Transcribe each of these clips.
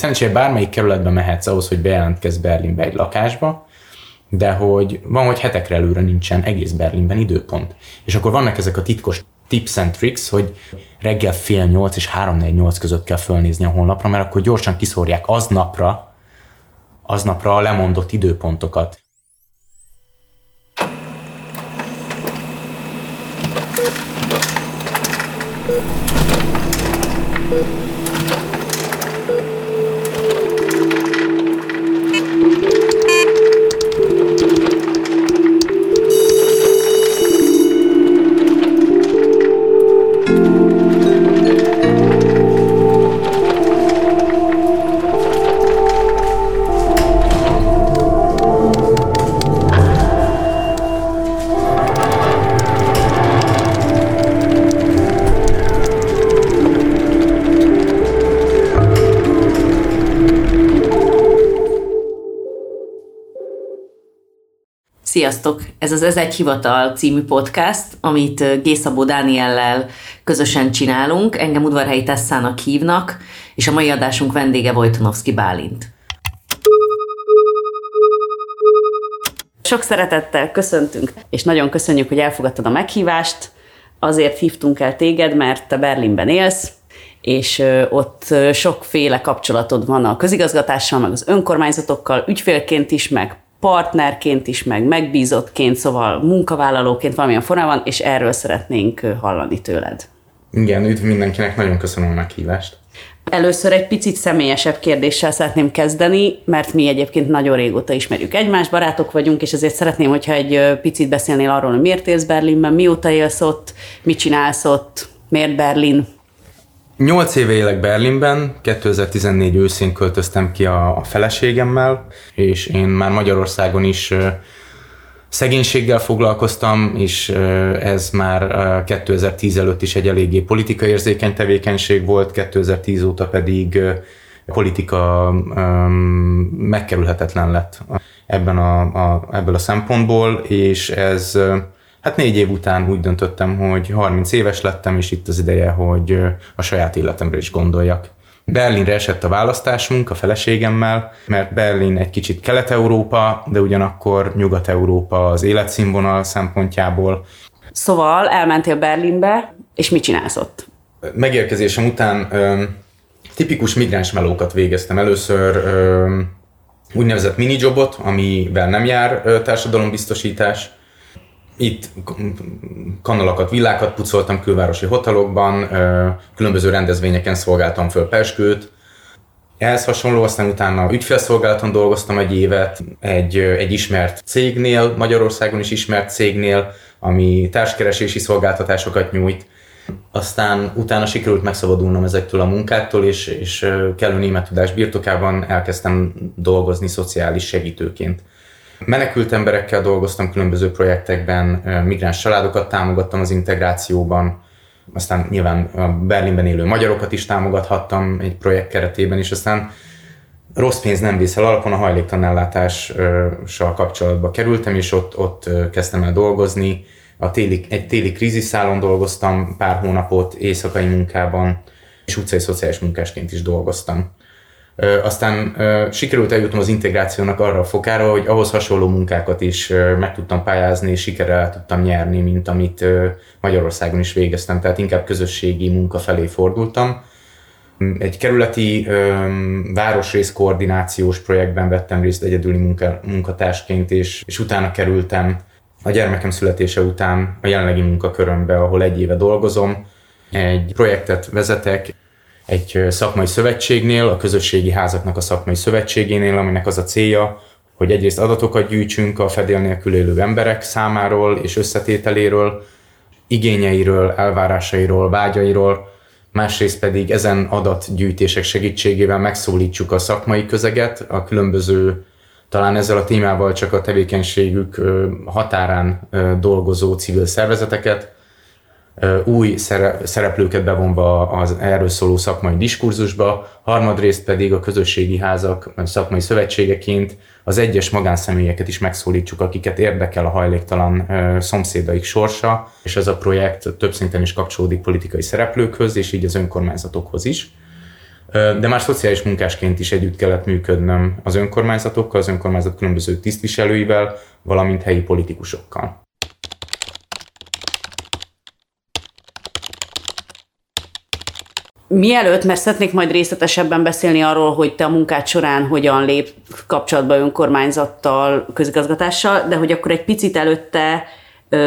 Szerencsére bármelyik kerületbe mehetsz ahhoz, hogy bejelentkezz Berlinbe egy lakásba, de hogy van, hogy hetekre előre nincsen egész Berlinben időpont. És akkor vannak ezek a titkos tips and tricks, hogy reggel fél nyolc és három nyolc között kell fölnézni a honlapra, mert akkor gyorsan kiszórják aznapra, aznapra a lemondott időpontokat. Sziasztok! Ez az Ez egy hivatal című podcast, amit Gészabó Dániellel közösen csinálunk. Engem udvarhelyi Tesszának hívnak, és a mai adásunk vendége Vojtonovszki Bálint. Sok szeretettel köszöntünk, és nagyon köszönjük, hogy elfogadtad a meghívást. Azért hívtunk el téged, mert te Berlinben élsz, és ott sokféle kapcsolatod van a közigazgatással, meg az önkormányzatokkal, ügyfélként is, meg partnerként is, meg megbízottként, szóval munkavállalóként valamilyen formában, és erről szeretnénk hallani tőled. Igen, üdv mindenkinek, nagyon köszönöm a meghívást. Először egy picit személyesebb kérdéssel szeretném kezdeni, mert mi egyébként nagyon régóta ismerjük egymást, barátok vagyunk, és ezért szeretném, hogyha egy picit beszélnél arról, hogy miért élsz Berlinben, mióta élsz ott, mit csinálsz ott, miért Berlin, Nyolc éve élek Berlinben, 2014 őszén költöztem ki a, a feleségemmel, és én már Magyarországon is szegénységgel foglalkoztam, és ez már 2010 előtt is egy eléggé politikai érzékeny tevékenység volt, 2010 óta pedig politika megkerülhetetlen lett ebben a, a, ebből a szempontból, és ez Hát négy év után úgy döntöttem, hogy 30 éves lettem, és itt az ideje, hogy a saját életemre is gondoljak. Berlinre esett a választásunk a feleségemmel, mert Berlin egy kicsit Kelet-Európa, de ugyanakkor Nyugat-Európa az életszínvonal szempontjából. Szóval elmentél Berlinbe, és mit csinálsz ott? Megérkezésem után ö, tipikus migráns melókat végeztem. Először ö, úgynevezett minijobot, amivel nem jár társadalombiztosítás, itt kanalakat, villákat pucoltam külvárosi hotelokban, különböző rendezvényeken szolgáltam föl peskőt. Ehhez hasonló, aztán utána ügyfélszolgálaton dolgoztam egy évet, egy, egy ismert cégnél, Magyarországon is ismert cégnél, ami társkeresési szolgáltatásokat nyújt. Aztán utána sikerült megszabadulnom ezektől a munkáktól, és, és kellő német tudás birtokában elkezdtem dolgozni szociális segítőként. Menekült emberekkel dolgoztam különböző projektekben, migráns családokat támogattam az integrációban, aztán nyilván a Berlinben élő magyarokat is támogathattam egy projekt keretében, és aztán rossz pénz nem viszel alapon a hajléktanálátással kapcsolatba kerültem, és ott, ott kezdtem el dolgozni. A téli, egy téli kríziszálon dolgoztam pár hónapot éjszakai munkában, és utcai szociális munkásként is dolgoztam. Aztán sikerült eljutnom az integrációnak arra a fokára, hogy ahhoz hasonló munkákat is meg tudtam pályázni, és sikerrel tudtam nyerni, mint amit Magyarországon is végeztem, tehát inkább közösségi munka felé fordultam. Egy kerületi városrész koordinációs projektben vettem részt egyedüli munka, munkatársként, és, és utána kerültem a gyermekem születése után a jelenlegi munkakörömbe, ahol egy éve dolgozom. Egy projektet vezetek, egy szakmai szövetségnél, a közösségi házaknak a szakmai szövetségénél, aminek az a célja, hogy egyrészt adatokat gyűjtsünk a fedél nélkül élő emberek számáról és összetételéről, igényeiről, elvárásairól, vágyairól, másrészt pedig ezen adatgyűjtések segítségével megszólítsuk a szakmai közeget, a különböző, talán ezzel a témával csak a tevékenységük határán dolgozó civil szervezeteket, új szereplőket bevonva az erről szóló szakmai diskurzusba, harmadrészt pedig a közösségi házak szakmai szövetségeként az egyes magánszemélyeket is megszólítsuk, akiket érdekel a hajléktalan szomszédaik sorsa, és ez a projekt több szinten is kapcsolódik politikai szereplőkhöz, és így az önkormányzatokhoz is. de már szociális munkásként is együtt kellett működnöm az önkormányzatokkal, az önkormányzat különböző tisztviselőivel, valamint helyi politikusokkal. Mielőtt, mert szeretnék majd részletesebben beszélni arról, hogy te a munkád során hogyan lép kapcsolatba önkormányzattal, közigazgatással, de hogy akkor egy picit előtte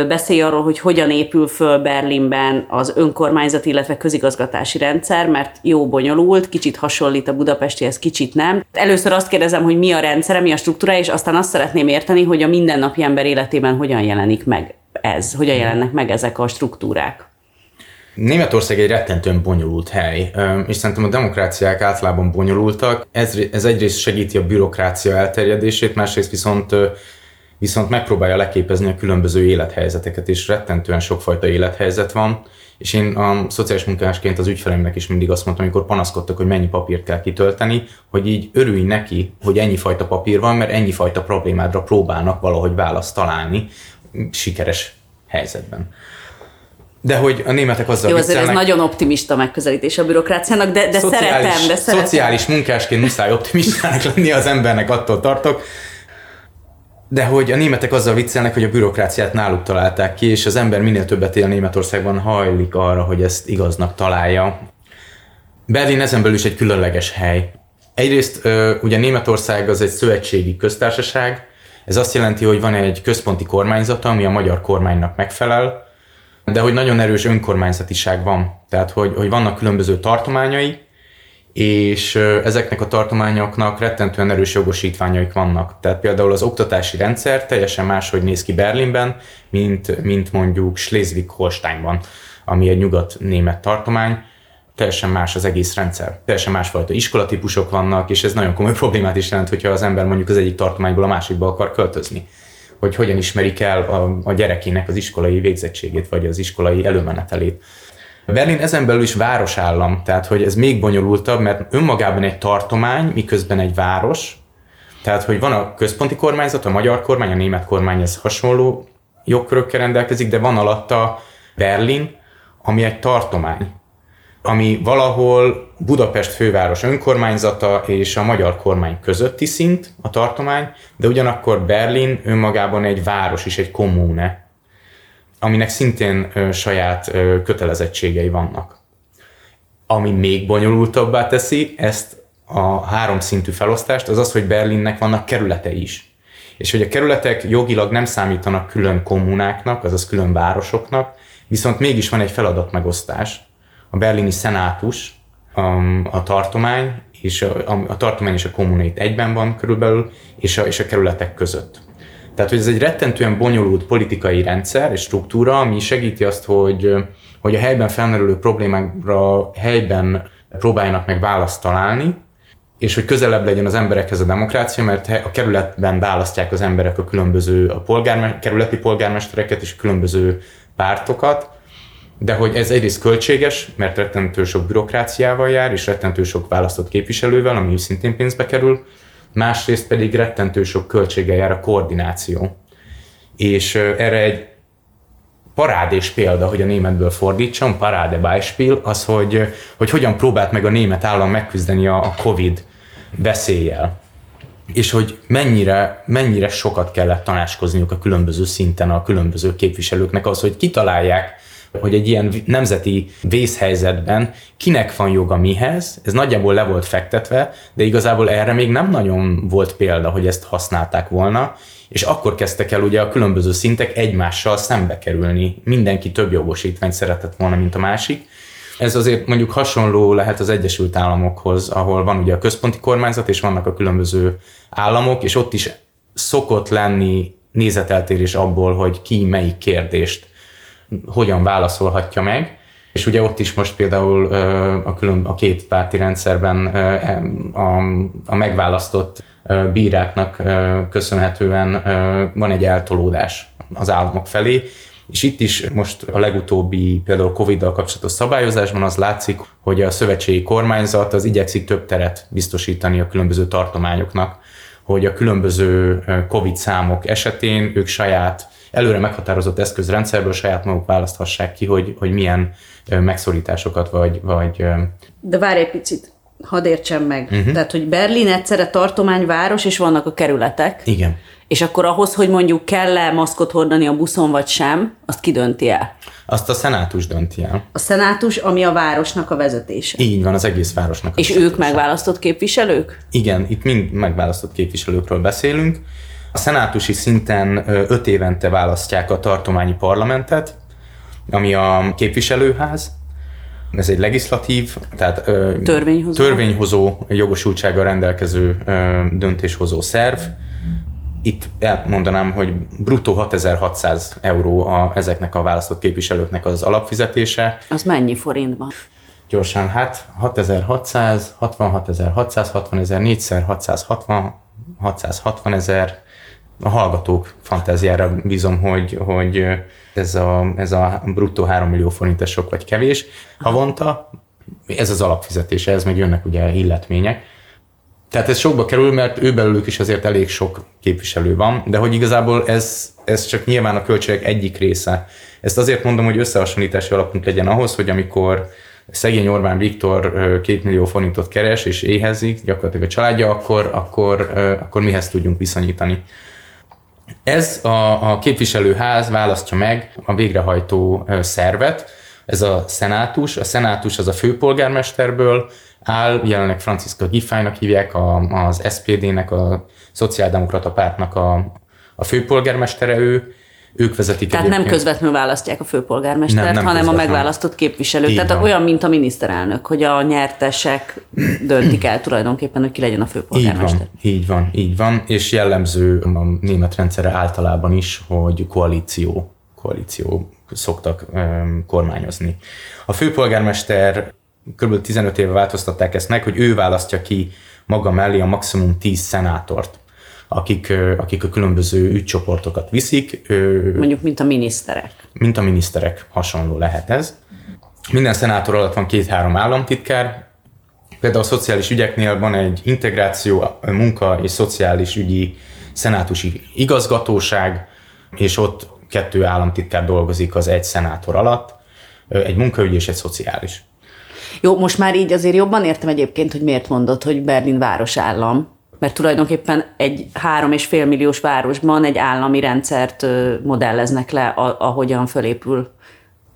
beszélj arról, hogy hogyan épül föl Berlinben az önkormányzat, illetve közigazgatási rendszer, mert jó bonyolult, kicsit hasonlít a budapestihez, kicsit nem. Először azt kérdezem, hogy mi a rendszere, mi a struktúra, és aztán azt szeretném érteni, hogy a mindennapi ember életében hogyan jelenik meg ez, hogyan jelennek meg ezek a struktúrák. Németország egy rettentően bonyolult hely, és szerintem a demokráciák általában bonyolultak. Ez, ez egyrészt segíti a bürokrácia elterjedését, másrészt viszont viszont megpróbálja leképezni a különböző élethelyzeteket, és rettentően sokfajta élethelyzet van, és én a szociális munkásként az ügyfeleimnek is mindig azt mondtam, amikor panaszkodtak, hogy mennyi papírt kell kitölteni, hogy így örülj neki, hogy ennyi fajta papír van, mert ennyi fajta problémádra próbálnak valahogy választ találni sikeres helyzetben. De hogy a németek azzal Jó, azért ez nagyon optimista megközelítés a bürokráciának, de, de szociális, szeretem, de szeretem. Szociális munkásként muszáj optimistának lenni az embernek, attól tartok. De hogy a németek azzal viccelnek, hogy a bürokráciát náluk találták ki, és az ember minél többet él Németországban hajlik arra, hogy ezt igaznak találja. Berlin ezen belül is egy különleges hely. Egyrészt ugye Németország az egy szövetségi köztársaság, ez azt jelenti, hogy van egy központi kormányzata, ami a magyar kormánynak megfelel, de hogy nagyon erős önkormányzatiság van. Tehát, hogy, hogy vannak különböző tartományai, és ezeknek a tartományoknak rettentően erős jogosítványaik vannak. Tehát például az oktatási rendszer teljesen máshogy néz ki Berlinben, mint, mint mondjuk Schleswig-Holsteinban, ami egy nyugat-német tartomány, teljesen más az egész rendszer. Teljesen másfajta iskolatípusok vannak, és ez nagyon komoly problémát is jelent, hogyha az ember mondjuk az egyik tartományból a másikba akar költözni. Hogy hogyan ismerik el a, a gyerekének az iskolai végzettségét, vagy az iskolai előmenetelét. Berlin ezen belül is városállam, tehát hogy ez még bonyolultabb, mert önmagában egy tartomány, miközben egy város, tehát hogy van a központi kormányzat, a magyar kormány, a német kormány, ez hasonló jogkörökkel rendelkezik, de van alatta Berlin, ami egy tartomány, ami valahol Budapest főváros önkormányzata és a magyar kormány közötti szint, a tartomány, de ugyanakkor Berlin önmagában egy város is, egy kommune aminek szintén saját kötelezettségei vannak. Ami még bonyolultabbá teszi ezt a három szintű felosztást, az az, hogy Berlinnek vannak kerületei is. És hogy a kerületek jogilag nem számítanak külön kommunáknak, azaz külön városoknak, viszont mégis van egy feladatmegosztás. A berlini szenátus, a, a tartomány, és a, a, a tartomány és a kommunét egyben van körülbelül, és a, és a kerületek között. Tehát, hogy ez egy rettentően bonyolult politikai rendszer és struktúra, ami segíti azt, hogy, hogy a helyben felmerülő problémákra helyben próbáljanak meg választ találni, és hogy közelebb legyen az emberekhez a demokrácia, mert a kerületben választják az emberek a különböző a polgárme- kerületi polgármestereket és különböző pártokat, de hogy ez egyrészt költséges, mert rettentő sok bürokráciával jár, és rettentő sok választott képviselővel, ami szintén pénzbe kerül, másrészt pedig rettentő sok költséggel jár a koordináció. És erre egy parádés példa, hogy a németből fordítsam, paráde Beispiel, az, hogy, hogy hogyan próbált meg a német állam megküzdeni a, a Covid veszéllyel. És hogy mennyire, mennyire sokat kellett tanácskozniuk a különböző szinten a különböző képviselőknek az, hogy kitalálják, hogy egy ilyen nemzeti vészhelyzetben kinek van joga mihez, ez nagyjából le volt fektetve, de igazából erre még nem nagyon volt példa, hogy ezt használták volna, és akkor kezdtek el ugye a különböző szintek egymással szembe kerülni. Mindenki több jogosítványt szeretett volna, mint a másik. Ez azért mondjuk hasonló lehet az Egyesült Államokhoz, ahol van ugye a központi kormányzat, és vannak a különböző államok, és ott is szokott lenni nézeteltérés abból, hogy ki melyik kérdést hogyan válaszolhatja meg. És ugye ott is most például a, külön, a két párti rendszerben a, a megválasztott bíráknak köszönhetően van egy eltolódás az államok felé, és itt is most a legutóbbi például Covid-dal kapcsolatos szabályozásban az látszik, hogy a szövetségi kormányzat az igyekszik több teret biztosítani a különböző tartományoknak, hogy a különböző Covid számok esetén ők saját előre meghatározott eszközrendszerből saját maguk választhassák ki, hogy, hogy milyen megszorításokat vagy, vagy... De várj egy picit. hadd értsem meg. Uh-huh. Tehát, hogy Berlin egyszerre tartomány, város, és vannak a kerületek. Igen. És akkor ahhoz, hogy mondjuk kell-e maszkot hordani a buszon, vagy sem, azt ki dönti el? Azt a szenátus dönti el. A szenátus, ami a városnak a vezetése. Így van, az egész városnak. A és vezetése. ők megválasztott képviselők? Igen, itt mind megválasztott képviselőkről beszélünk. A szenátusi szinten öt évente választják a tartományi parlamentet, ami a képviselőház, ez egy legislatív, tehát törvényhozó, törvényhozó jogosultsággal rendelkező döntéshozó szerv. Itt elmondanám, hogy bruttó 6600 euró a, ezeknek a választott képviselőknek az alapfizetése. Az mennyi forintban? Gyorsan, hát 6600, 66.600, 60.000, 660, 660 ezer, a hallgatók fantáziára bízom, hogy, hogy ez a, ez a bruttó 3 millió forint sok vagy kevés havonta. Ez az alapfizetése, ez meg jönnek ugye illetmények. Tehát ez sokba kerül, mert ő belőlük is azért elég sok képviselő van, de hogy igazából ez, ez csak nyilván a költségek egyik része. Ezt azért mondom, hogy összehasonlítási alapunk legyen ahhoz, hogy amikor szegény Orbán Viktor két millió forintot keres és éhezik, gyakorlatilag a családja, akkor, akkor, akkor mihez tudjunk viszonyítani. Ez a, a képviselőház választja meg a végrehajtó szervet, ez a szenátus. A szenátus az a főpolgármesterből áll, jelenleg Franciszka Giffájnak hívják, a, az SPD-nek, a Szociáldemokrata Pártnak a, a főpolgármestere ő, ők vezetik Tehát egyébként. nem közvetlenül választják a főpolgármestert, nem, nem hanem a megválasztott képviselőt. Tehát van. olyan, mint a miniszterelnök, hogy a nyertesek döntik el tulajdonképpen, hogy ki legyen a főpolgármester. Így van, így van, így van. És jellemző a német rendszere általában is, hogy koalíció, koalíció szoktak um, kormányozni. A főpolgármester kb. 15 éve változtatták ezt meg, hogy ő választja ki maga mellé a maximum 10 szenátort akik, akik a különböző ügycsoportokat viszik. Mondjuk, mint a miniszterek. Mint a miniszterek, hasonló lehet ez. Minden szenátor alatt van két-három államtitkár, Például a szociális ügyeknél van egy integráció, munka és szociális ügyi szenátusi igazgatóság, és ott kettő államtitkár dolgozik az egy szenátor alatt, egy munkaügyi és egy szociális. Jó, most már így azért jobban értem egyébként, hogy miért mondod, hogy Berlin városállam, mert tulajdonképpen egy három és fél milliós városban egy állami rendszert modelleznek le, ahogyan fölépül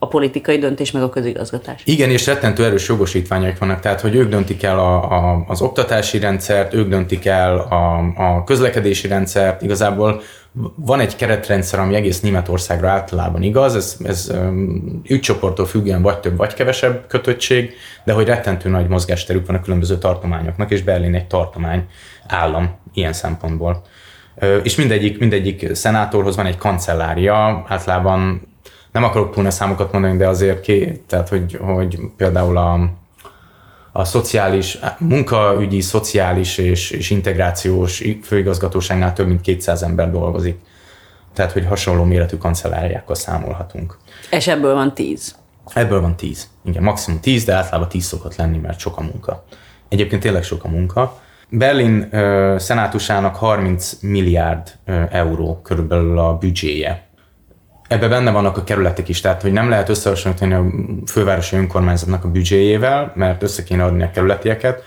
a politikai döntés, meg a közigazgatás. Igen, és rettentő erős jogosítványaik vannak, tehát hogy ők döntik el a, a, az oktatási rendszert, ők döntik el a, a közlekedési rendszert, igazából van egy keretrendszer, ami egész Németországra általában igaz, ez, ez um, ügycsoporttól függően vagy több, vagy kevesebb kötöttség, de hogy rettentő nagy mozgásterük van a különböző tartományoknak, és Berlin egy tartomány állam ilyen szempontból. És mindegyik, mindegyik szenátorhoz van egy kancellária, általában nem akarok túlna számokat mondani, de azért ki, tehát hogy, hogy például a, a szociális, munkaügyi, szociális és, és integrációs főigazgatóságnál több mint 200 ember dolgozik. Tehát, hogy hasonló méretű kancelláriákkal számolhatunk. És ebből van 10? Ebből van 10. Igen, maximum 10, de általában 10 szokott lenni, mert sok a munka. Egyébként tényleg sok a munka. Berlin uh, szenátusának 30 milliárd uh, euró körülbelül a büdzséje. Ebben benne vannak a kerületek is, tehát hogy nem lehet összehasonlítani a fővárosi önkormányzatnak a büdzséjével, mert össze kéne adni a kerületieket.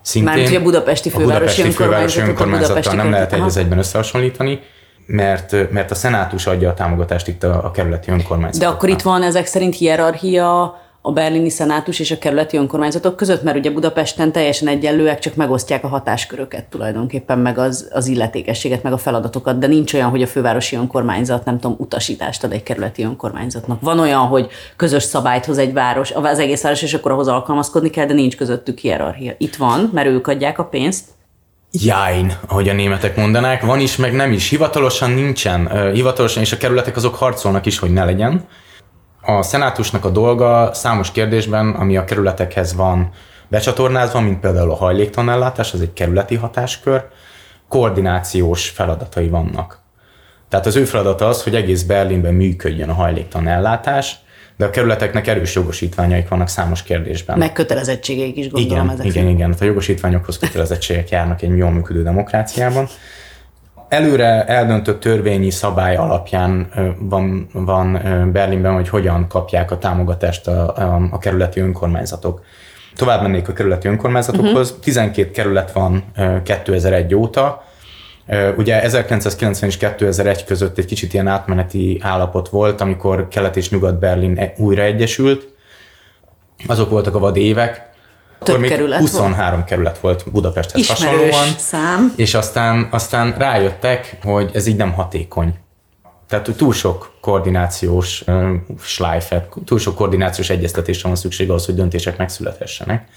Szintén Mármint, a budapesti fővárosi, a budapesti fővárosi önkormányzattal nem lehet egy az egyben összehasonlítani mert, mert a szenátus adja a támogatást itt a, a kerületi önkormányzatoknak. De akkor itt van ezek szerint hierarchia a berlini szenátus és a kerületi önkormányzatok között, mert ugye Budapesten teljesen egyenlőek, csak megosztják a hatásköröket tulajdonképpen, meg az, az illetékességet, meg a feladatokat, de nincs olyan, hogy a fővárosi önkormányzat, nem tudom, utasítást ad egy kerületi önkormányzatnak. Van olyan, hogy közös szabályt hoz egy város, az egész város, és akkor ahhoz alkalmazkodni kell, de nincs közöttük hierarchia. Itt van, mert ők adják a pénzt, Jáin, ahogy a németek mondanák, van is, meg nem is. Hivatalosan nincsen. Hivatalosan, és a kerületek azok harcolnak is, hogy ne legyen. A szenátusnak a dolga számos kérdésben, ami a kerületekhez van becsatornázva, mint például a hajléktanellátás, az egy kerületi hatáskör, koordinációs feladatai vannak. Tehát az ő feladata az, hogy egész Berlinben működjön a hajléktanellátás, de a kerületeknek erős jogosítványaik vannak számos kérdésben. Meg kötelezettségeik is gondolom igen, ezek. Igen, igen, a jogosítványokhoz kötelezettségek járnak egy jól működő demokráciában előre eldöntött törvényi szabály alapján van, van Berlinben, hogy hogyan kapják a támogatást a, a, a kerületi önkormányzatok. Tovább mennék a kerületi önkormányzatokhoz. Uh-huh. 12 kerület van 2001 óta. Ugye 1990 és 2001 között egy kicsit ilyen átmeneti állapot volt, amikor Kelet és Nyugat-Berlin e- újra egyesült. Azok voltak a vad évek, több még kerület 23 volt. kerület volt Budapesthez Ismerős hasonlóan. szám. És aztán, aztán rájöttek, hogy ez így nem hatékony. Tehát túl sok koordinációs uh, schleifet, túl sok koordinációs egyeztetésre van szükség ahhoz, hogy döntések megszülethessenek.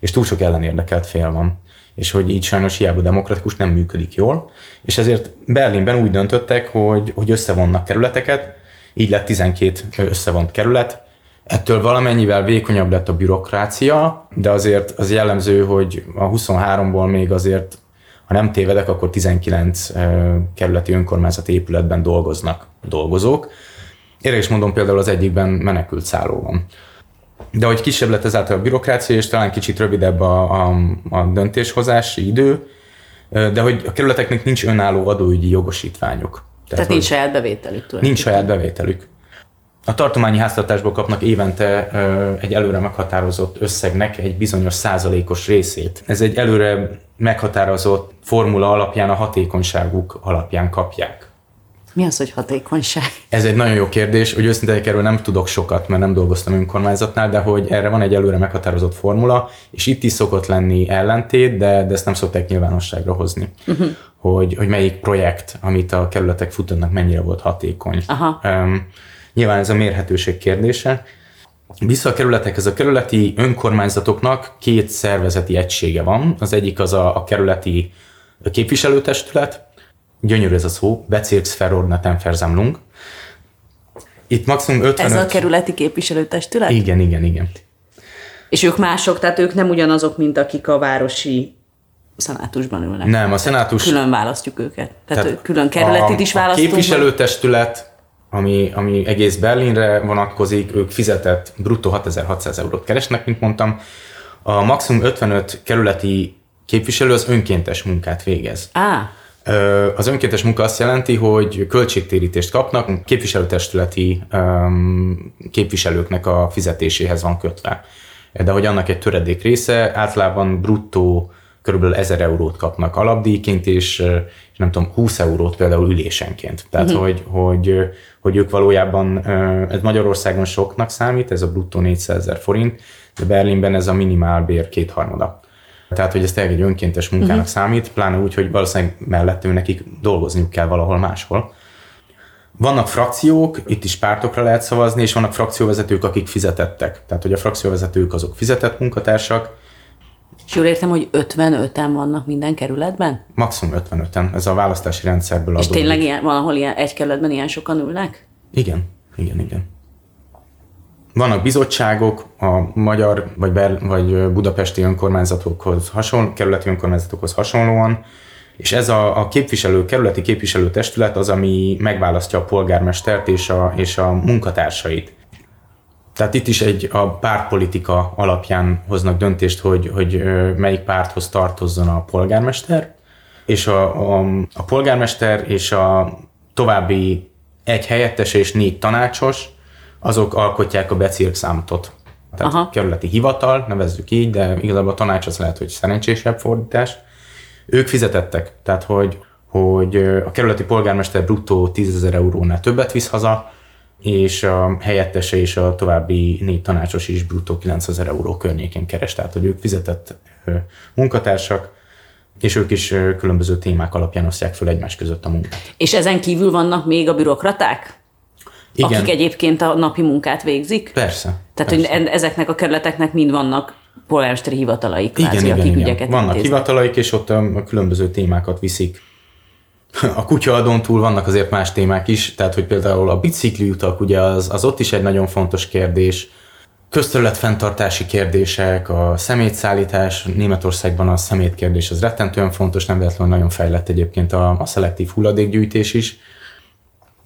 És túl sok ellenérdekelt fél van. És hogy így sajnos hiába demokratikus nem működik jól. És ezért Berlinben úgy döntöttek, hogy, hogy összevonnak kerületeket, így lett 12 összevont kerület, Ettől valamennyivel vékonyabb lett a bürokrácia, de azért az jellemző, hogy a 23-ból még azért, ha nem tévedek, akkor 19 kerületi önkormányzati épületben dolgoznak dolgozók. Is mondom, például az egyikben menekült szálló van. De hogy kisebb lett ezáltal a bürokrácia, és talán kicsit rövidebb a, a, a döntéshozási idő, de hogy a kerületeknek nincs önálló adóügyi jogosítványuk. Tehát, Tehát nincs saját bevételük. Nincs saját bevételük. A tartományi háztartásból kapnak évente egy előre meghatározott összegnek egy bizonyos százalékos részét. Ez egy előre meghatározott formula alapján a hatékonyságuk alapján kapják. Mi az, hogy hatékonyság? Ez egy nagyon jó kérdés, hogy őszintén erről nem tudok sokat, mert nem dolgoztam önkormányzatnál, de hogy erre van egy előre meghatározott formula, és itt is szokott lenni ellentét, de, de ezt nem szokták nyilvánosságra hozni, uh-huh. hogy, hogy melyik projekt, amit a kerületek futatnak, mennyire volt hatékony. Aha. Um, Nyilván ez a mérhetőség kérdése. Vissza a kerületekhez. A kerületi önkormányzatoknak két szervezeti egysége van. Az egyik az a, a kerületi képviselőtestület, gyönyörű ez a szó, Bezirksverordneten Versammlung. Itt maximum 55... Ez a kerületi képviselőtestület? Igen, igen, igen. És ők mások, tehát ők nem ugyanazok, mint akik a városi szenátusban ülnek. Nem, a szenátus... Külön választjuk őket. Tehát, tehát külön kerületit is választunk. A képviselőtestület ami, ami egész Berlinre vonatkozik, ők fizetett bruttó 6600 eurót keresnek, mint mondtam. A maximum 55 kerületi képviselő az önkéntes munkát végez. Á. Az önkéntes munka azt jelenti, hogy költségtérítést kapnak, képviselőtestületi képviselőknek a fizetéséhez van kötve. De hogy annak egy töredék része általában bruttó körülbelül 1000 eurót kapnak alapdíjként, és, és nem tudom, 20 eurót például ülésenként. Tehát, uh-huh. hogy, hogy, hogy ők valójában, ez Magyarországon soknak számít, ez a bruttó 400 ezer forint, de Berlinben ez a minimálbér kétharmada. Tehát, hogy ez tényleg egy önkéntes munkának uh-huh. számít, pláne úgy, hogy valószínűleg mellett nekik dolgozniuk kell valahol máshol. Vannak frakciók, itt is pártokra lehet szavazni, és vannak frakcióvezetők, akik fizetettek. Tehát, hogy a frakcióvezetők azok fizetett munkatársak, és jól értem, hogy 55-en vannak minden kerületben? Maximum 55-en, ez a választási rendszerből És tényleg ilyen, valahol ilyen, egy kerületben ilyen sokan ülnek? Igen, igen, igen. Vannak bizottságok a magyar vagy, Ber, vagy budapesti önkormányzatokhoz hasonló, kerületi önkormányzatokhoz hasonlóan, és ez a, a képviselő, kerületi képviselőtestület az, ami megválasztja a polgármestert és a, és a munkatársait. Tehát itt is egy a pártpolitika alapján hoznak döntést, hogy, hogy melyik párthoz tartozzon a polgármester, és a, a, a polgármester és a további egy helyettes és négy tanácsos, azok alkotják a becirkszámtot. Tehát Aha. kerületi hivatal, nevezzük így, de igazából a tanács az lehet, hogy szerencsésebb fordítás. Ők fizetettek, tehát hogy, hogy a kerületi polgármester bruttó 10 ezer eurónál többet visz haza, és a helyettese és a további négy tanácsos is bruttó 9000 euró környékén keres, tehát hogy ők fizetett munkatársak, és ők is különböző témák alapján osztják föl egymás között a munkát. És ezen kívül vannak még a bürokraták? Igen. Akik egyébként a napi munkát végzik? Persze. Tehát, persze. hogy ezeknek a kerületeknek mind vannak polgármesteri hivatalaik, igen, kvázi, igen, akik igen. ügyeket Vannak intéznek. hivatalaik, és ott a különböző témákat viszik a kutyaadón túl vannak azért más témák is, tehát hogy például a bicikliutak, ugye az, az ott is egy nagyon fontos kérdés, közterület fenntartási kérdések, a szemétszállítás, Németországban a szemétkérdés az rettentően fontos, nem véletlenül nagyon fejlett egyébként a, a szelektív hulladékgyűjtés is,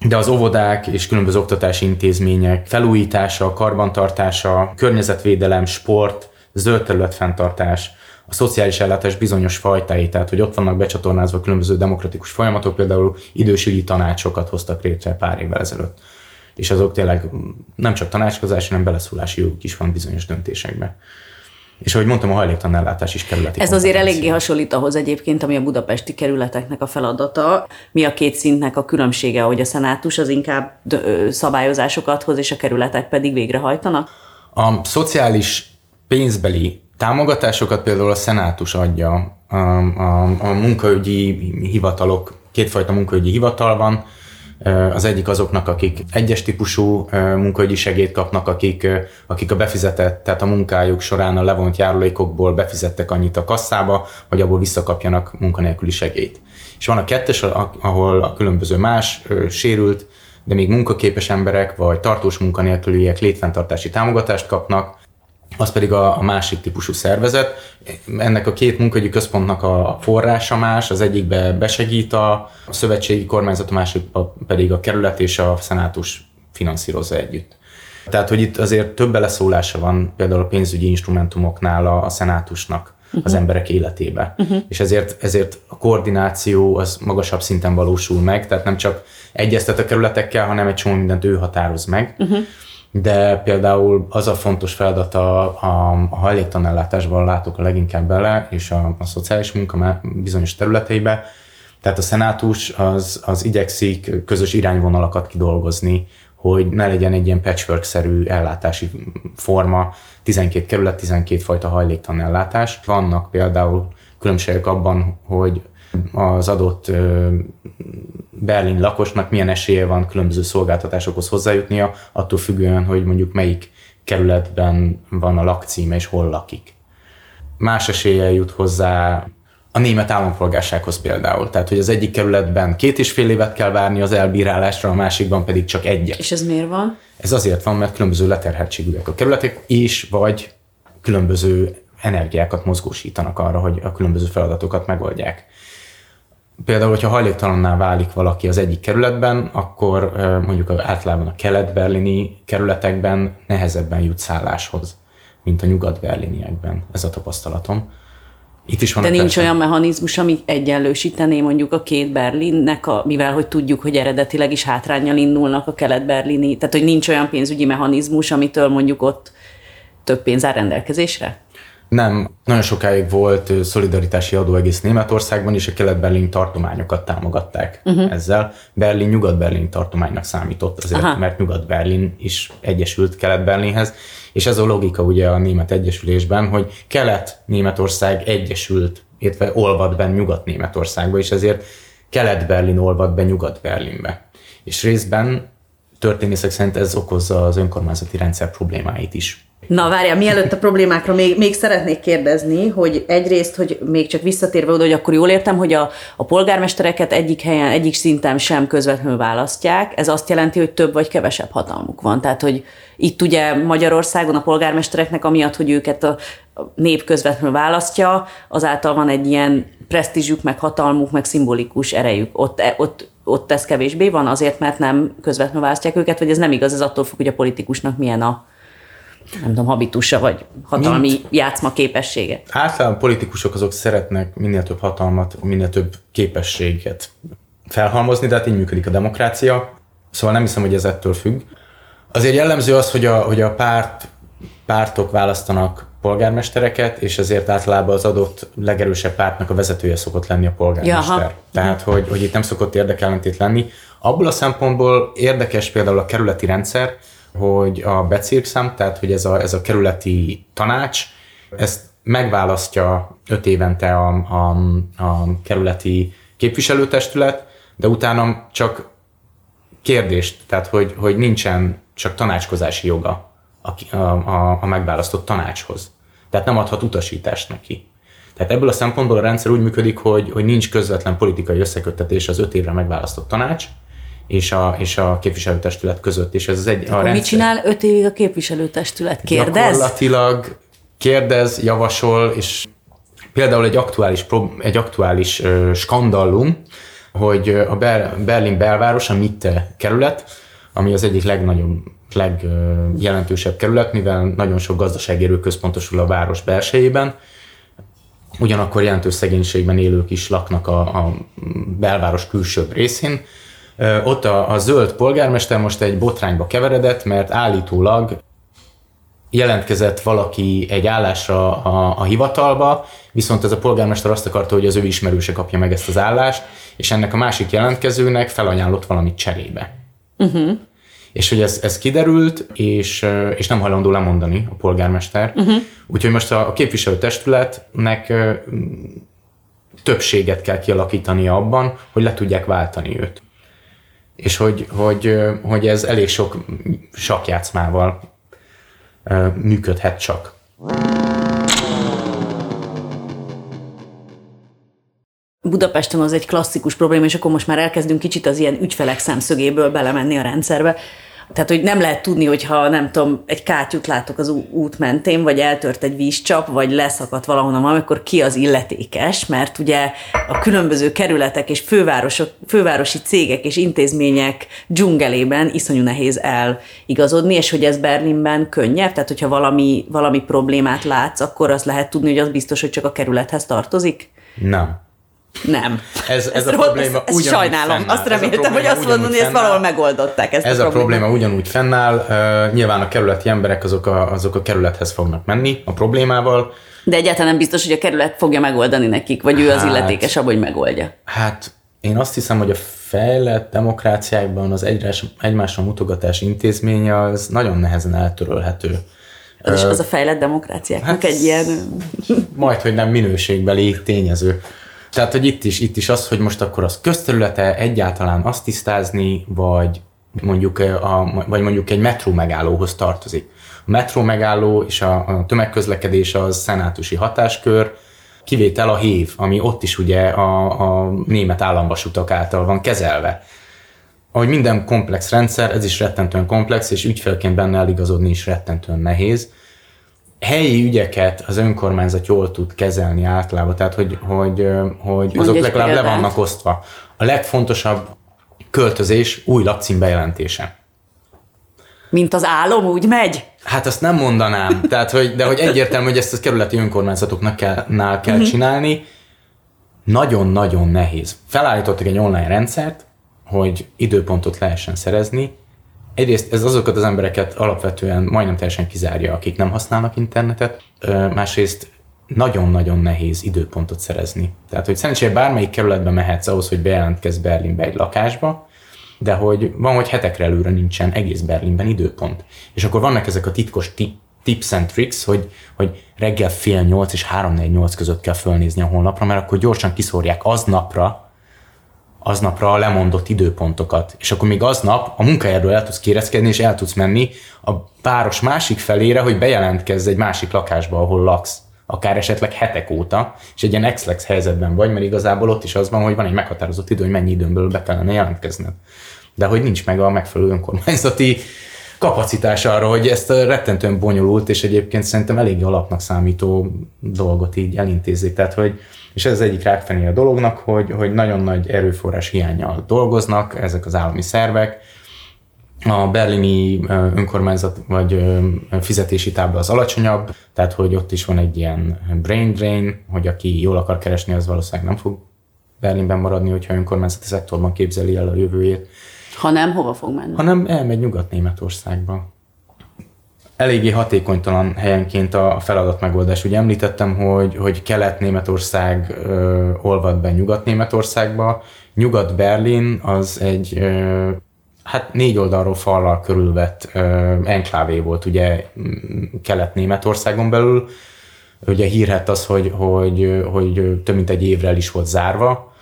de az óvodák és különböző oktatási intézmények felújítása, karbantartása, környezetvédelem, sport, zöld területfenntartás, a szociális ellátás bizonyos fajtái, tehát hogy ott vannak becsatornázva különböző demokratikus folyamatok, például idősügyi tanácsokat hoztak létre pár évvel ezelőtt. És azok tényleg nem csak tanácskozás, hanem beleszólási joguk is van bizonyos döntésekbe. És ahogy mondtam, a hajléktalan ellátás is kerületi Ez azért eléggé hasonlít ahhoz egyébként, ami a budapesti kerületeknek a feladata. Mi a két szintnek a különbsége, hogy a szenátus az inkább szabályozásokat hoz, és a kerületek pedig végrehajtanak? A szociális pénzbeli támogatásokat például a szenátus adja. A, a, a munkaügyi hivatalok, kétfajta munkaügyi hivatal van, az egyik azoknak, akik egyes típusú munkaügyi segélyt kapnak, akik, akik a befizetett, tehát a munkájuk során a levont járulékokból befizettek annyit a kasszába, hogy abból visszakapjanak munkanélküli segélyt. És van a kettes, ahol a különböző más sérült, de még munkaképes emberek vagy tartós munkanélküliek létfenntartási támogatást kapnak, az pedig a, a másik típusú szervezet. Ennek a két munkahogyi központnak a forrása más, az egyikbe besegít a szövetségi kormányzat, a másik pedig a kerület és a szenátus finanszírozza együtt. Tehát, hogy itt azért több beleszólása van például a pénzügyi instrumentumoknál a, a szenátusnak uh-huh. az emberek életébe. Uh-huh. És ezért, ezért a koordináció az magasabb szinten valósul meg, tehát nem csak egyeztet a kerületekkel, hanem egy csomó mindent ő határoz meg. Uh-huh de például az a fontos feladat a, a, a hajléktanellátásban látok a leginkább bele, és a, a szociális munka bizonyos területeibe. Tehát a szenátus az, az igyekszik közös irányvonalakat kidolgozni, hogy ne legyen egy ilyen patchwork-szerű ellátási forma, 12 kerület, 12 fajta hajléktanellátás. Vannak például különbségek abban, hogy az adott Berlin lakosnak milyen esélye van különböző szolgáltatásokhoz hozzájutnia, attól függően, hogy mondjuk melyik kerületben van a lakcíme és hol lakik. Más esélye jut hozzá a német állampolgársághoz például. Tehát, hogy az egyik kerületben két és fél évet kell várni az elbírálásra, a másikban pedig csak egyet. És ez miért van? Ez azért van, mert különböző leterheltségűek a kerületek, és vagy különböző energiákat mozgósítanak arra, hogy a különböző feladatokat megoldják. Például, hogyha hajléktalanná válik valaki az egyik kerületben, akkor mondjuk általában a kelet-berlini kerületekben nehezebben jut szálláshoz, mint a nyugat-berliniekben. Ez a tapasztalatom. Itt is van De nincs persze. olyan mechanizmus, ami egyenlősítené mondjuk a két Berlinnek, a, mivel hogy tudjuk, hogy eredetileg is hátrányjal indulnak a kelet-berlini, tehát hogy nincs olyan pénzügyi mechanizmus, amitől mondjuk ott több pénz áll rendelkezésre? Nem, nagyon sokáig volt szolidaritási adó egész Németországban, és a kelet-berlin tartományokat támogatták uh-huh. ezzel. Berlin nyugat-berlin tartománynak számított azért, Aha. mert nyugat-berlin is egyesült kelet-berlinhez, és ez a logika ugye a német egyesülésben, hogy kelet-németország egyesült, illetve olvad be nyugat-németországba, és ezért kelet-berlin olvad be nyugat-berlinbe. És részben történészek szerint ez okozza az önkormányzati rendszer problémáit is. Na várjál, mielőtt a problémákra még, még szeretnék kérdezni, hogy egyrészt, hogy még csak visszatérve oda, hogy akkor jól értem, hogy a, a polgármestereket egyik helyen, egyik szinten sem közvetlenül választják. Ez azt jelenti, hogy több vagy kevesebb hatalmuk van. Tehát, hogy itt ugye Magyarországon a polgármestereknek, amiatt, hogy őket a nép közvetlenül választja, azáltal van egy ilyen presztízsük, meg hatalmuk, meg szimbolikus erejük. Ott, ott, ott ez kevésbé van azért, mert nem közvetlenül választják őket, vagy ez nem igaz, ez attól függ, hogy a politikusnak milyen a nem tudom, habitusa vagy hatalmi Mint játszma képessége. Általában politikusok azok szeretnek minél több hatalmat, minél több képességet felhalmozni, de hát így működik a demokrácia. Szóval nem hiszem, hogy ez ettől függ. Azért jellemző az, hogy a, hogy a párt, pártok választanak polgármestereket, és ezért általában az adott legerősebb pártnak a vezetője szokott lenni a polgármester. Jaha. Tehát, hogy, hogy itt nem szokott érdekellentét lenni. Abból a szempontból érdekes például a kerületi rendszer, hogy a becírkszám, tehát hogy ez a, ez a kerületi tanács, ezt megválasztja öt évente a, a, a kerületi képviselőtestület, de utána csak kérdést, tehát hogy, hogy nincsen csak tanácskozási joga a, a, a megválasztott tanácshoz. Tehát nem adhat utasítást neki. Tehát ebből a szempontból a rendszer úgy működik, hogy, hogy nincs közvetlen politikai összeköttetés az öt évre megválasztott tanács, és a, és a képviselőtestület között. És ez az egy, a rendszer... mit csinál öt évig a képviselőtestület? Kérdez? Gyakorlatilag kérdez, javasol, és például egy aktuális, egy aktuális uh, skandallum, hogy a Berlin belváros, a Mitte kerület, ami az egyik legnagyobb, legjelentősebb kerület, mivel nagyon sok gazdasági erő központosul a város belsejében, ugyanakkor jelentős szegénységben élők is laknak a, a belváros külsőbb részén, ott a, a zöld polgármester most egy botrányba keveredett, mert állítólag jelentkezett valaki egy állásra a, a hivatalba, viszont ez a polgármester azt akarta, hogy az ő ismerőse kapja meg ezt az állást, és ennek a másik jelentkezőnek felajánlott valamit cserébe. Uh-huh. És hogy ez, ez kiderült, és, és nem hajlandó lemondani a polgármester. Uh-huh. Úgyhogy most a, a képviselőtestületnek többséget kell kialakítania abban, hogy le tudják váltani őt. És hogy, hogy, hogy ez elég sok sakjátszmával működhet csak. Budapesten az egy klasszikus probléma, és akkor most már elkezdünk kicsit az ilyen ügyfelek szemszögéből belemenni a rendszerbe. Tehát, hogy nem lehet tudni, hogyha nem tudom, egy kátyút látok az út mentén, vagy eltört egy vízcsap, vagy leszakadt valahonnan amikor ki az illetékes, mert ugye a különböző kerületek és fővárosok, fővárosi cégek és intézmények dzsungelében iszonyú nehéz eligazodni, és hogy ez Berlinben könnyebb, tehát hogyha valami, valami problémát látsz, akkor azt lehet tudni, hogy az biztos, hogy csak a kerülethez tartozik? Nem. Nem. Ez, ez, ez a probléma ezt, ezt sajnálom. Fennáll. Azt reméltem, hogy azt mondani, hogy ezt valahol megoldották. Ezt ez a, a probléma ugyanúgy fennáll. Uh, nyilván a kerületi emberek azok a, azok a kerülethez fognak menni a problémával. De egyáltalán nem biztos, hogy a kerület fogja megoldani nekik, vagy hát, ő az hát- illetékes abban, hogy megoldja. Hát én azt hiszem, hogy a fejlett demokráciákban az egymás, egymásra mutogatás intézménye az nagyon nehezen eltörölhető. Az is az a fejlett demokráciáknak hát, egy ilyen... Majd, hogy nem minőségbeli tényező. Tehát, hogy itt is, itt is az, hogy most akkor az közterülete egyáltalán azt tisztázni, vagy mondjuk, a, vagy mondjuk egy metró megállóhoz tartozik. A metró megálló és a, a tömegközlekedés az szenátusi hatáskör, kivétel a hév, ami ott is ugye a, a német államvasutak által van kezelve. Ahogy minden komplex rendszer, ez is rettentően komplex, és ügyfélként benne eligazodni is rettentően nehéz helyi ügyeket az önkormányzat jól tud kezelni általában, tehát hogy, hogy, hogy azok legalább le vannak osztva. A legfontosabb költözés új lakcím bejelentése. Mint az álom úgy megy? Hát azt nem mondanám, tehát, hogy, de hogy egyértelmű, hogy ezt a kerületi önkormányzatoknak kell, nál kell uh-huh. csinálni. Nagyon-nagyon nehéz. Felállítottak egy online rendszert, hogy időpontot lehessen szerezni, egyrészt ez azokat az embereket alapvetően majdnem teljesen kizárja, akik nem használnak internetet, másrészt nagyon-nagyon nehéz időpontot szerezni. Tehát, hogy szerencsére bármelyik kerületbe mehetsz ahhoz, hogy bejelentkezz Berlinbe egy lakásba, de hogy van, hogy hetekre előre nincsen egész Berlinben időpont. És akkor vannak ezek a titkos tip, tips and tricks, hogy, hogy reggel fél nyolc és három nyolc között kell fölnézni a honlapra, mert akkor gyorsan kiszórják aznapra aznapra a lemondott időpontokat. És akkor még aznap a munkahelyről el tudsz kérezkedni, és el tudsz menni a város másik felére, hogy bejelentkezz egy másik lakásba, ahol laksz akár esetleg hetek óta, és egy ilyen ex helyzetben vagy, mert igazából ott is az van, hogy van egy meghatározott idő, hogy mennyi időn be kellene jelentkezned. De hogy nincs meg a megfelelő önkormányzati kapacitás arra, hogy ezt a rettentően bonyolult, és egyébként szerintem elég alapnak számító dolgot így elintézzék. Tehát, hogy és ez az egyik rákfené a dolognak, hogy, hogy nagyon nagy erőforrás hiányjal dolgoznak ezek az állami szervek, a berlini önkormányzat vagy fizetési tábla az alacsonyabb, tehát hogy ott is van egy ilyen brain drain, hogy aki jól akar keresni, az valószínűleg nem fog Berlinben maradni, hogyha önkormányzati szektorban képzeli el a jövőjét. Ha nem, hova fog menni? Ha nem, elmegy Nyugat-Németországba eléggé hatékonytalan helyenként a feladat megoldás. Ugye említettem, hogy, hogy Kelet-Németország ö, olvad be Nyugat-Németországba, Nyugat-Berlin az egy ö, hát négy oldalról fallal körülvett ö, enklávé volt ugye Kelet-Németországon belül. Ugye hírhet az, hogy, hogy, hogy több mint egy évre is volt zárva,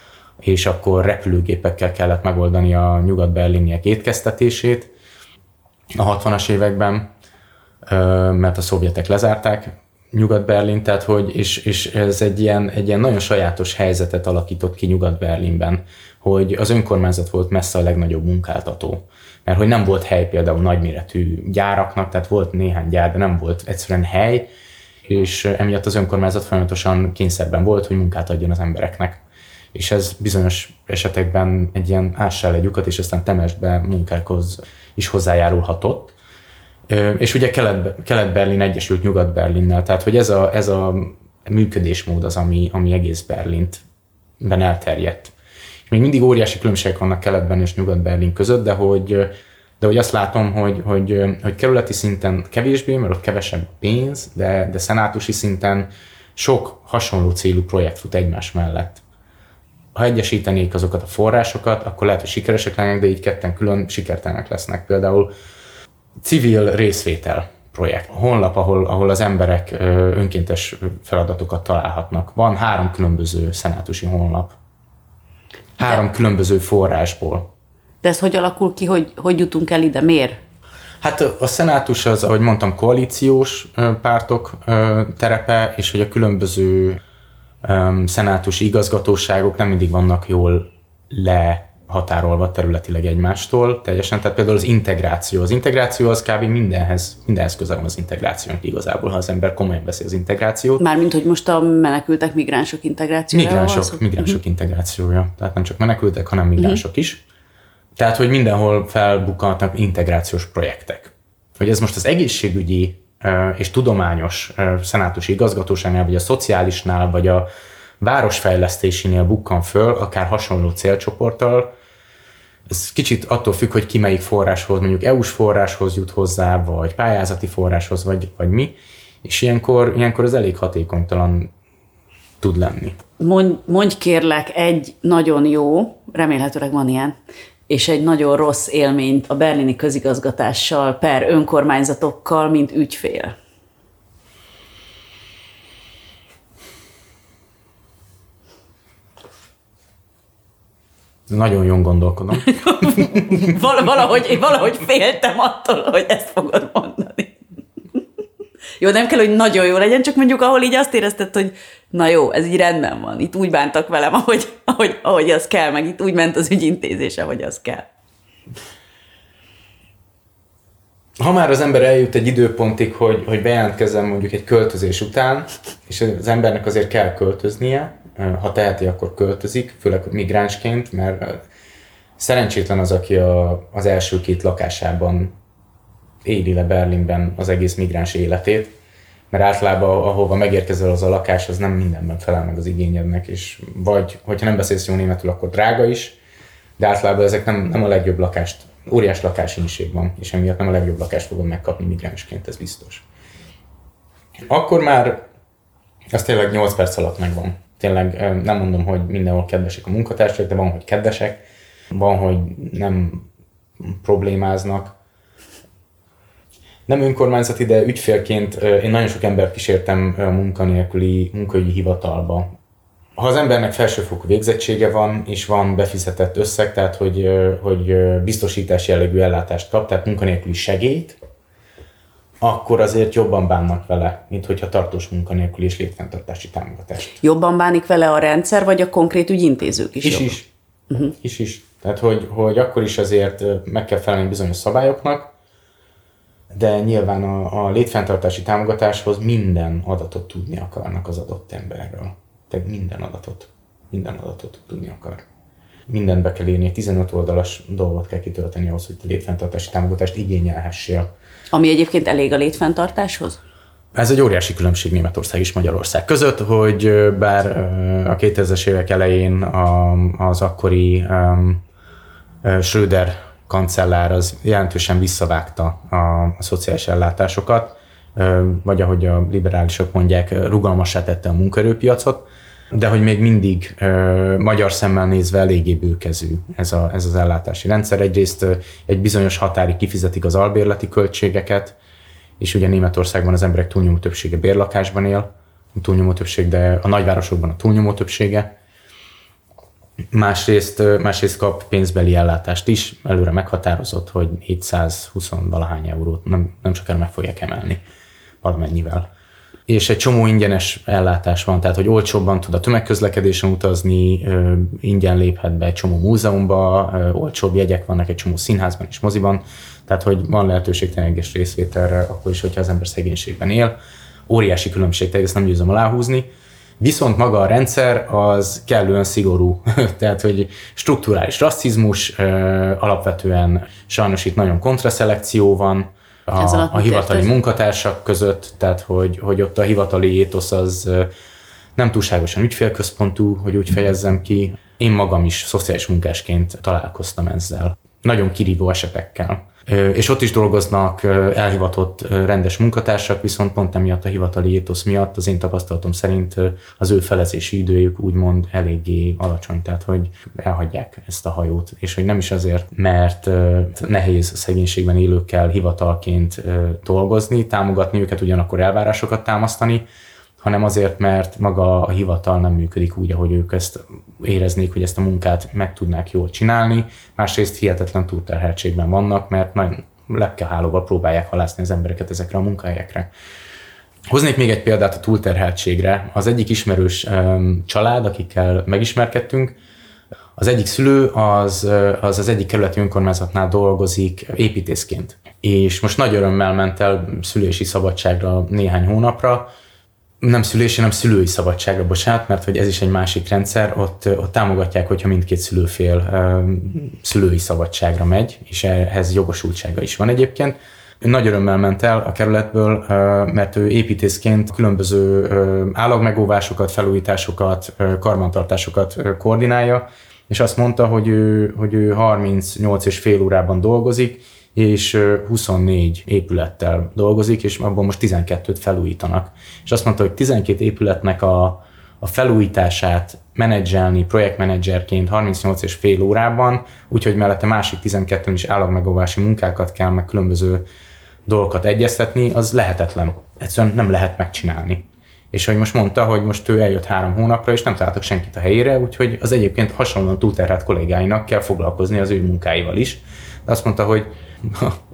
és akkor repülőgépekkel kellett megoldani a nyugat-berliniek étkeztetését a 60-as években mert a szovjetek lezárták Nyugat-Berlin, tehát hogy, és, és ez egy ilyen, egy ilyen nagyon sajátos helyzetet alakított ki Nyugat-Berlinben, hogy az önkormányzat volt messze a legnagyobb munkáltató. Mert hogy nem volt hely például nagyméretű gyáraknak, tehát volt néhány gyár, de nem volt egyszerűen hely, és emiatt az önkormányzat folyamatosan kényszerben volt, hogy munkát adjon az embereknek. És ez bizonyos esetekben egy ilyen ássál egy lyukat, és aztán temesbe munkákhoz is hozzájárulhatott. És ugye Kelet, Kelet-Berlin egyesült Nyugat-Berlinnel, tehát hogy ez a, ez a működésmód az, ami, ami egész Berlint ben elterjedt. Még mindig óriási különbségek vannak Keletben és Nyugat-Berlin között, de hogy de hogy azt látom, hogy, hogy, hogy kerületi szinten kevésbé, mert ott kevesebb pénz, de, de szenátusi szinten sok hasonló célú projekt fut egymás mellett. Ha egyesítenék azokat a forrásokat, akkor lehet, hogy sikeresek lennek, de így ketten külön sikertelenek lesznek. Például civil részvétel projekt, honlap, ahol, ahol az emberek önkéntes feladatokat találhatnak. Van három különböző szenátusi honlap. Három de, különböző forrásból. De ez hogy alakul ki, hogy, hogy jutunk el ide? Miért? Hát a szenátus az, ahogy mondtam, koalíciós pártok terepe, és hogy a különböző szenátusi igazgatóságok nem mindig vannak jól le határolva területileg egymástól teljesen. Tehát például az integráció. Az integráció az kb. mindenhez, mindenhez közel van az integráció igazából, ha az ember komolyan veszi az integrációt. Mármint, hogy most a menekültek, migránsok integrációja. Migránsok, migránsok uh-huh. integrációja. Tehát nem csak menekültek, hanem migránsok uh-huh. is. Tehát, hogy mindenhol felbukkantak integrációs projektek. Hogy ez most az egészségügyi és tudományos szenátusi igazgatóságnál, vagy a szociálisnál, vagy a városfejlesztésénél bukkan föl, akár hasonló célcsoporttal, ez kicsit attól függ, hogy ki melyik forráshoz, mondjuk EU-s forráshoz jut hozzá, vagy pályázati forráshoz, vagy, vagy mi, és ilyenkor, ilyenkor ez elég hatékonytalan tud lenni. Mondj, mondj kérlek egy nagyon jó, remélhetőleg van ilyen, és egy nagyon rossz élményt a berlini közigazgatással per önkormányzatokkal, mint ügyfél. Nagyon jól gondolkodom. valahogy, valahogy féltem attól, hogy ezt fogod mondani. Jó, nem kell, hogy nagyon jó legyen, csak mondjuk ahol így azt érezted, hogy na jó, ez így rendben van, itt úgy bántak velem, ahogy, ahogy, ahogy az kell, meg itt úgy ment az ügyintézése, ahogy az kell. Ha már az ember eljut egy időpontig, hogy, hogy bejelentkezem mondjuk egy költözés után, és az embernek azért kell költöznie, ha teheti, akkor költözik, főleg migránsként, mert szerencsétlen az, aki a, az első két lakásában éli le Berlinben az egész migráns életét, mert általában ahova megérkezel az a lakás, az nem mindenben felel meg az igényednek, és vagy, hogyha nem beszélsz jó németül, akkor drága is, de általában ezek nem, nem a legjobb lakást, óriás lakásinség van, és emiatt nem a legjobb lakást fogom megkapni migránsként, ez biztos. Akkor már az tényleg 8 perc alatt megvan tényleg nem mondom, hogy mindenhol kedvesek a munkatársak, de van, hogy kedvesek, van, hogy nem problémáznak. Nem önkormányzati, de ügyfélként én nagyon sok embert kísértem munkanélküli munkaügyi hivatalba. Ha az embernek felsőfokú végzettsége van, és van befizetett összeg, tehát hogy, hogy biztosítás jellegű ellátást kap, tehát munkanélküli segélyt, akkor azért jobban bánnak vele, mint hogyha tartós munkanélkül és létfenntartási támogatást. Jobban bánik vele a rendszer, vagy a konkrét ügyintézők is? Is jobban? is. Uh-huh. Is is. Tehát, hogy, hogy akkor is azért meg kell felelni bizonyos szabályoknak, de nyilván a, a létfenntartási támogatáshoz minden adatot tudni akarnak az adott emberről. Tehát minden adatot. Minden adatot tudni akar. Mindent be kell írni, 15 oldalas dolgot kell kitölteni ahhoz, hogy a létfenntartási támogatást igényelhessél ami egyébként elég a létfenntartáshoz? Ez egy óriási különbség Németország és Magyarország között, hogy bár a 2000-es évek elején az akkori Schröder kancellár az jelentősen visszavágta a, szociális ellátásokat, vagy ahogy a liberálisok mondják, rugalmassá tette a munkaerőpiacot, de hogy még mindig ö, magyar szemmel nézve eléggé bőkezű ez, a, ez az ellátási rendszer. Egyrészt ö, egy bizonyos határig kifizetik az albérleti költségeket, és ugye Németországban az emberek túlnyomó többsége bérlakásban él, a túlnyomó többség, de a nagyvárosokban a túlnyomó többsége. Másrészt, másrészt kap pénzbeli ellátást is, előre meghatározott, hogy 720 valahány eurót nem, nem sokára meg fogják emelni valamennyivel és egy csomó ingyenes ellátás van, tehát hogy olcsóbban tud a tömegközlekedésen utazni, ingyen léphet be egy csomó múzeumba, olcsóbb jegyek vannak egy csomó színházban és moziban, tehát hogy van lehetőség tényleges részvételre, akkor is, hogyha az ember szegénységben él. Óriási különbség, tehát ezt nem győzöm aláhúzni. Viszont maga a rendszer az kellően szigorú, tehát hogy strukturális rasszizmus, alapvetően sajnos itt nagyon kontraszelekció van, a, a hivatali értez? munkatársak között, tehát hogy, hogy ott a hivatali étosz az nem túlságosan ügyfélközpontú, hogy úgy fejezzem ki. Én magam is szociális munkásként találkoztam ezzel. Nagyon kirívó esetekkel. És ott is dolgoznak elhivatott rendes munkatársak, viszont pont emiatt a hivatali étosz miatt az én tapasztalatom szerint az ő felezési időjük úgymond eléggé alacsony, tehát hogy elhagyják ezt a hajót, és hogy nem is azért, mert nehéz szegénységben élőkkel hivatalként dolgozni, támogatni őket, ugyanakkor elvárásokat támasztani, hanem azért, mert maga a hivatal nem működik úgy, ahogy ők ezt éreznék, hogy ezt a munkát meg tudnák jól csinálni. Másrészt hihetetlen túlterheltségben vannak, mert nagyon lepkehálóval próbálják halászni az embereket ezekre a munkahelyekre. Hoznék még egy példát a túlterheltségre. Az egyik ismerős család, akikkel megismerkedtünk, az egyik szülő az, az az egyik kerületi önkormányzatnál dolgozik építészként. És most nagy örömmel ment el szülési szabadságra néhány hónapra, nem szülési, hanem szülői szabadságra, bocsánat, mert hogy ez is egy másik rendszer, ott, ott támogatják, hogyha mindkét szülőfél szülői szabadságra megy, és ehhez jogosultsága is van egyébként. Ő nagy örömmel ment el a kerületből, mert ő építészként különböző állagmegóvásokat, felújításokat, karbantartásokat koordinálja, és azt mondta, hogy ő, hogy ő 38 és fél órában dolgozik, és 24 épülettel dolgozik, és abban most 12-t felújítanak. És azt mondta, hogy 12 épületnek a, a felújítását menedzselni projektmenedzserként 38 és fél órában, úgyhogy mellette másik 12 is állagmegóvási munkákat kell, meg különböző dolgokat egyeztetni, az lehetetlen. Egyszerűen nem lehet megcsinálni. És hogy most mondta, hogy most ő eljött három hónapra, és nem találtak senkit a helyére, úgyhogy az egyébként hasonlóan túlterhelt kollégáinak kell foglalkozni az ő munkáival is. De azt mondta, hogy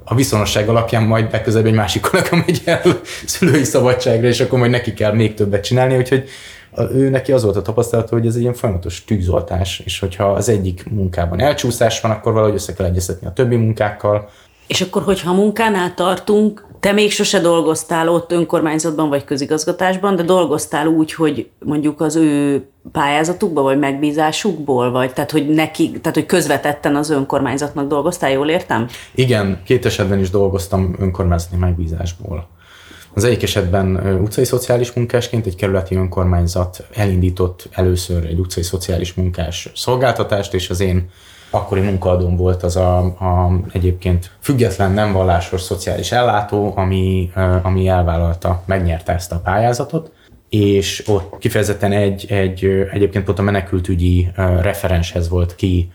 a viszonosság alapján majd legközelebb egy másik kollega megy el szülői szabadságra, és akkor majd neki kell még többet csinálni, úgyhogy ő neki az volt a tapasztalata, hogy ez egy ilyen folyamatos tűzoltás, és hogyha az egyik munkában elcsúszás van, akkor valahogy össze kell egyeztetni a többi munkákkal. És akkor, hogyha munkánál tartunk, te még sose dolgoztál ott önkormányzatban vagy közigazgatásban, de dolgoztál úgy, hogy mondjuk az ő pályázatukban vagy megbízásukból, vagy tehát hogy neki, tehát hogy közvetetten az önkormányzatnak dolgoztál, jól értem? Igen, két esetben is dolgoztam önkormányzati megbízásból. Az egyik esetben utcai szociális munkásként egy kerületi önkormányzat elindított először egy utcai szociális munkás szolgáltatást, és az én akkori munkaadóm volt az a, a egyébként független, nem vallásos szociális ellátó, ami, ami elvállalta, megnyerte ezt a pályázatot, és ott kifejezetten egy, egy egyébként ott a menekültügyi referenshez volt ki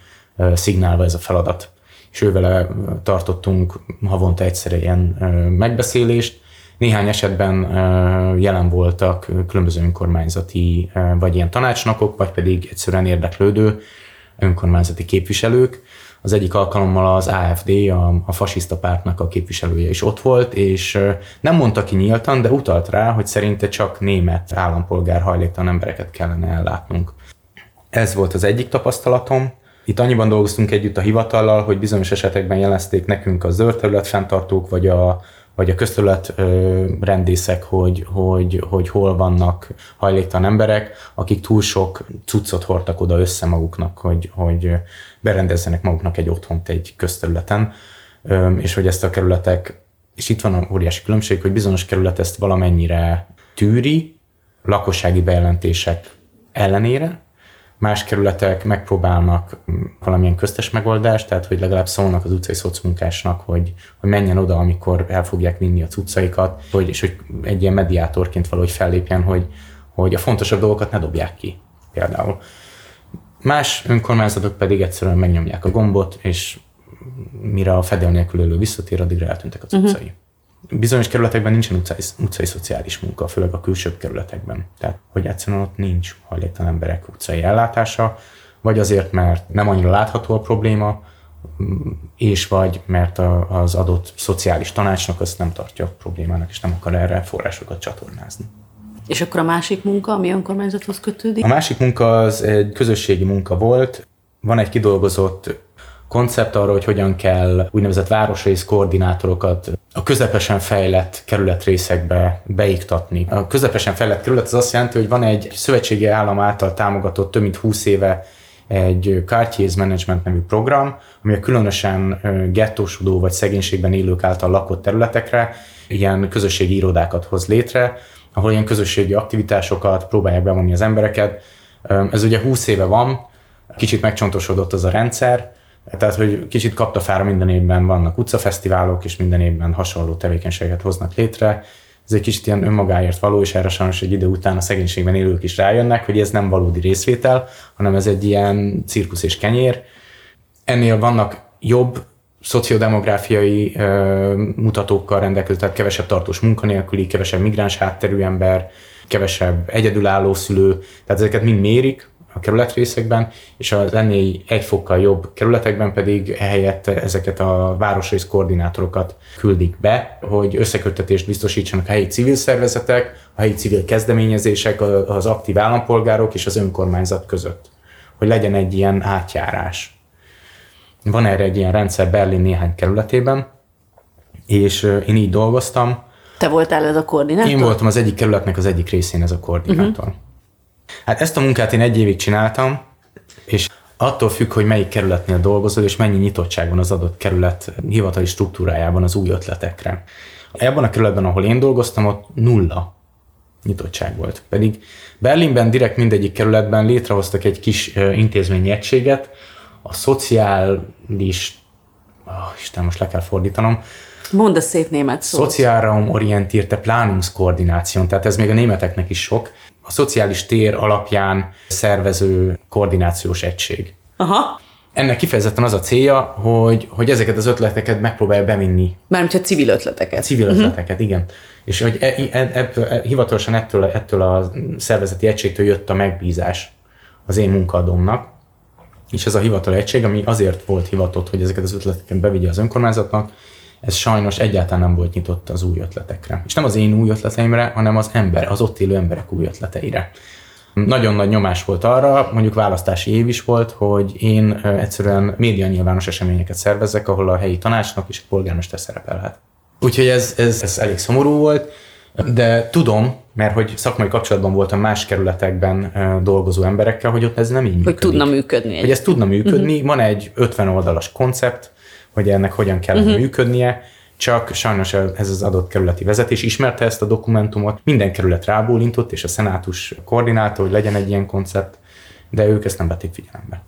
szignálva ez a feladat. És ővele tartottunk havonta egyszer ilyen megbeszélést, néhány esetben jelen voltak különböző önkormányzati vagy ilyen tanácsnokok, vagy pedig egyszerűen érdeklődő önkormányzati képviselők. Az egyik alkalommal az AFD, a, a fasiszta pártnak a képviselője is ott volt, és nem mondta ki nyíltan, de utalt rá, hogy szerinte csak német állampolgár hajléktalan embereket kellene ellátnunk. Ez volt az egyik tapasztalatom. Itt annyiban dolgoztunk együtt a hivatallal, hogy bizonyos esetekben jelezték nekünk a zöld terület fenntartók, vagy a vagy a közterület rendészek, hogy, hogy, hogy hol vannak hajléktalan emberek, akik túl sok cuccot hordtak oda össze maguknak, hogy, hogy berendezzenek maguknak egy otthont egy közterületen, és hogy ezt a kerületek, és itt van a óriási különbség, hogy bizonyos kerület ezt valamennyire tűri, lakossági bejelentések ellenére, más kerületek megpróbálnak valamilyen köztes megoldást, tehát hogy legalább szólnak az utcai szocmunkásnak, hogy, hogy menjen oda, amikor el fogják vinni a cuccaikat, hogy, és hogy egy ilyen mediátorként valahogy fellépjen, hogy, hogy a fontosabb dolgokat ne dobják ki például. Más önkormányzatok pedig egyszerűen megnyomják a gombot, és mire a fedél nélkül élő visszatér, addigra eltűntek a cuccai. Uh-huh bizonyos kerületekben nincsen utcai, utcai szociális munka, főleg a külsőbb kerületekben. Tehát, hogy egyszerűen ott nincs hajléktalan emberek utcai ellátása, vagy azért, mert nem annyira látható a probléma, és vagy mert a, az adott szociális tanácsnak azt nem tartja problémának, és nem akar erre forrásokat csatornázni. És akkor a másik munka, ami önkormányzathoz kötődik? A másik munka az egy közösségi munka volt. Van egy kidolgozott koncept arra, hogy hogyan kell úgynevezett városrész koordinátorokat a közepesen fejlett kerületrészekbe beiktatni. A közepesen fejlett kerület az azt jelenti, hogy van egy szövetségi állam által támogatott több mint 20 éve egy Cartiers Management nevű program, ami a különösen gettósodó vagy szegénységben élők által lakott területekre ilyen közösségi irodákat hoz létre, ahol ilyen közösségi aktivitásokat próbálják bevonni az embereket. Ez ugye 20 éve van, kicsit megcsontosodott az a rendszer, Tehát, hogy kicsit kaptafára minden évben vannak utcafesztiválok, és minden évben hasonló tevékenységet hoznak létre. Ez egy kicsit ilyen önmagáért való, és erre sajnos egy idő után a szegénységben élők is rájönnek, hogy ez nem valódi részvétel, hanem ez egy ilyen cirkusz és kenyér. Ennél vannak jobb szociodemográfiai ö, mutatókkal rendelkező, tehát kevesebb tartós munkanélküli, kevesebb migráns hátterű ember, kevesebb egyedülálló szülő, tehát ezeket mind mérik a kerületrészekben, és a lennél egy fokkal jobb kerületekben pedig helyett ezeket a városrész koordinátorokat küldik be, hogy összeköttetést biztosítsanak a helyi civil szervezetek, a helyi civil kezdeményezések, az aktív állampolgárok és az önkormányzat között. Hogy legyen egy ilyen átjárás. Van erre egy ilyen rendszer Berlin néhány kerületében, és én így dolgoztam. Te voltál ez a koordinátor? Én voltam az egyik kerületnek az egyik részén ez a koordinátor. Uh-huh. Hát ezt a munkát én egy évig csináltam, és attól függ, hogy melyik kerületnél dolgozol, és mennyi nyitottság van az adott kerület hivatali struktúrájában az új ötletekre. Ebben a kerületben, ahol én dolgoztam, ott nulla nyitottság volt. Pedig Berlinben direkt mindegyik kerületben létrehoztak egy kis intézményi egységet, a szociális, oh, Isten, most le kell fordítanom, Mondd a szép német szót. Sozialraum orientierte Planungskoordináción, tehát ez még a németeknek is sok. A szociális tér alapján szervező koordinációs egység. Aha. Ennek kifejezetten az a célja, hogy, hogy ezeket az ötleteket megpróbálja bevinni. Mármint a civil ötleteket. Civil uh-huh. ötleteket, igen. És hogy e, e, ebből, e, hivatalosan ettől, ettől a szervezeti egységtől jött a megbízás az én munkadomnak, és ez a hivatal egység, ami azért volt hivatott, hogy ezeket az ötleteket bevigye az önkormányzatnak, ez sajnos egyáltalán nem volt nyitott az új ötletekre. És nem az én új ötleteimre, hanem az ember, az ott élő emberek új ötleteire. Nagyon nagy nyomás volt arra, mondjuk választási év is volt, hogy én egyszerűen média nyilvános eseményeket szervezzek, ahol a helyi tanácsnak és a polgármester szerepelhet. Úgyhogy ez, ez, ez elég szomorú volt, de tudom, mert hogy szakmai kapcsolatban voltam más kerületekben dolgozó emberekkel, hogy ott ez nem így hogy működik. Hogy tudna működni. Hogy ez tudna működni, uh-huh. van egy 50 oldalas koncept, hogy ennek hogyan kell uh-huh. működnie, csak sajnos ez az adott kerületi vezetés ismerte ezt a dokumentumot, minden kerület rábólintott, és a szenátus koordinálta, hogy legyen egy ilyen koncept, de ők ezt nem vették figyelembe.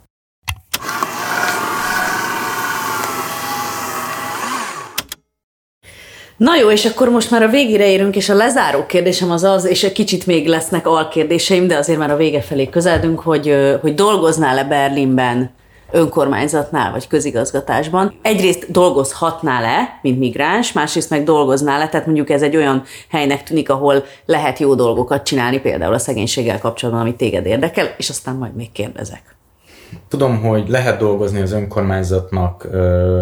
Na jó, és akkor most már a végére érünk, és a lezáró kérdésem az az, és egy kicsit még lesznek alkérdéseim, de azért már a vége felé közeledünk, hogy, hogy dolgoznál-e Berlinben önkormányzatnál vagy közigazgatásban. Egyrészt dolgozhatnál-e, mint migráns, másrészt meg dolgoznál-e, tehát mondjuk ez egy olyan helynek tűnik, ahol lehet jó dolgokat csinálni, például a szegénységgel kapcsolatban, ami téged érdekel, és aztán majd még kérdezek. Tudom, hogy lehet dolgozni az önkormányzatnak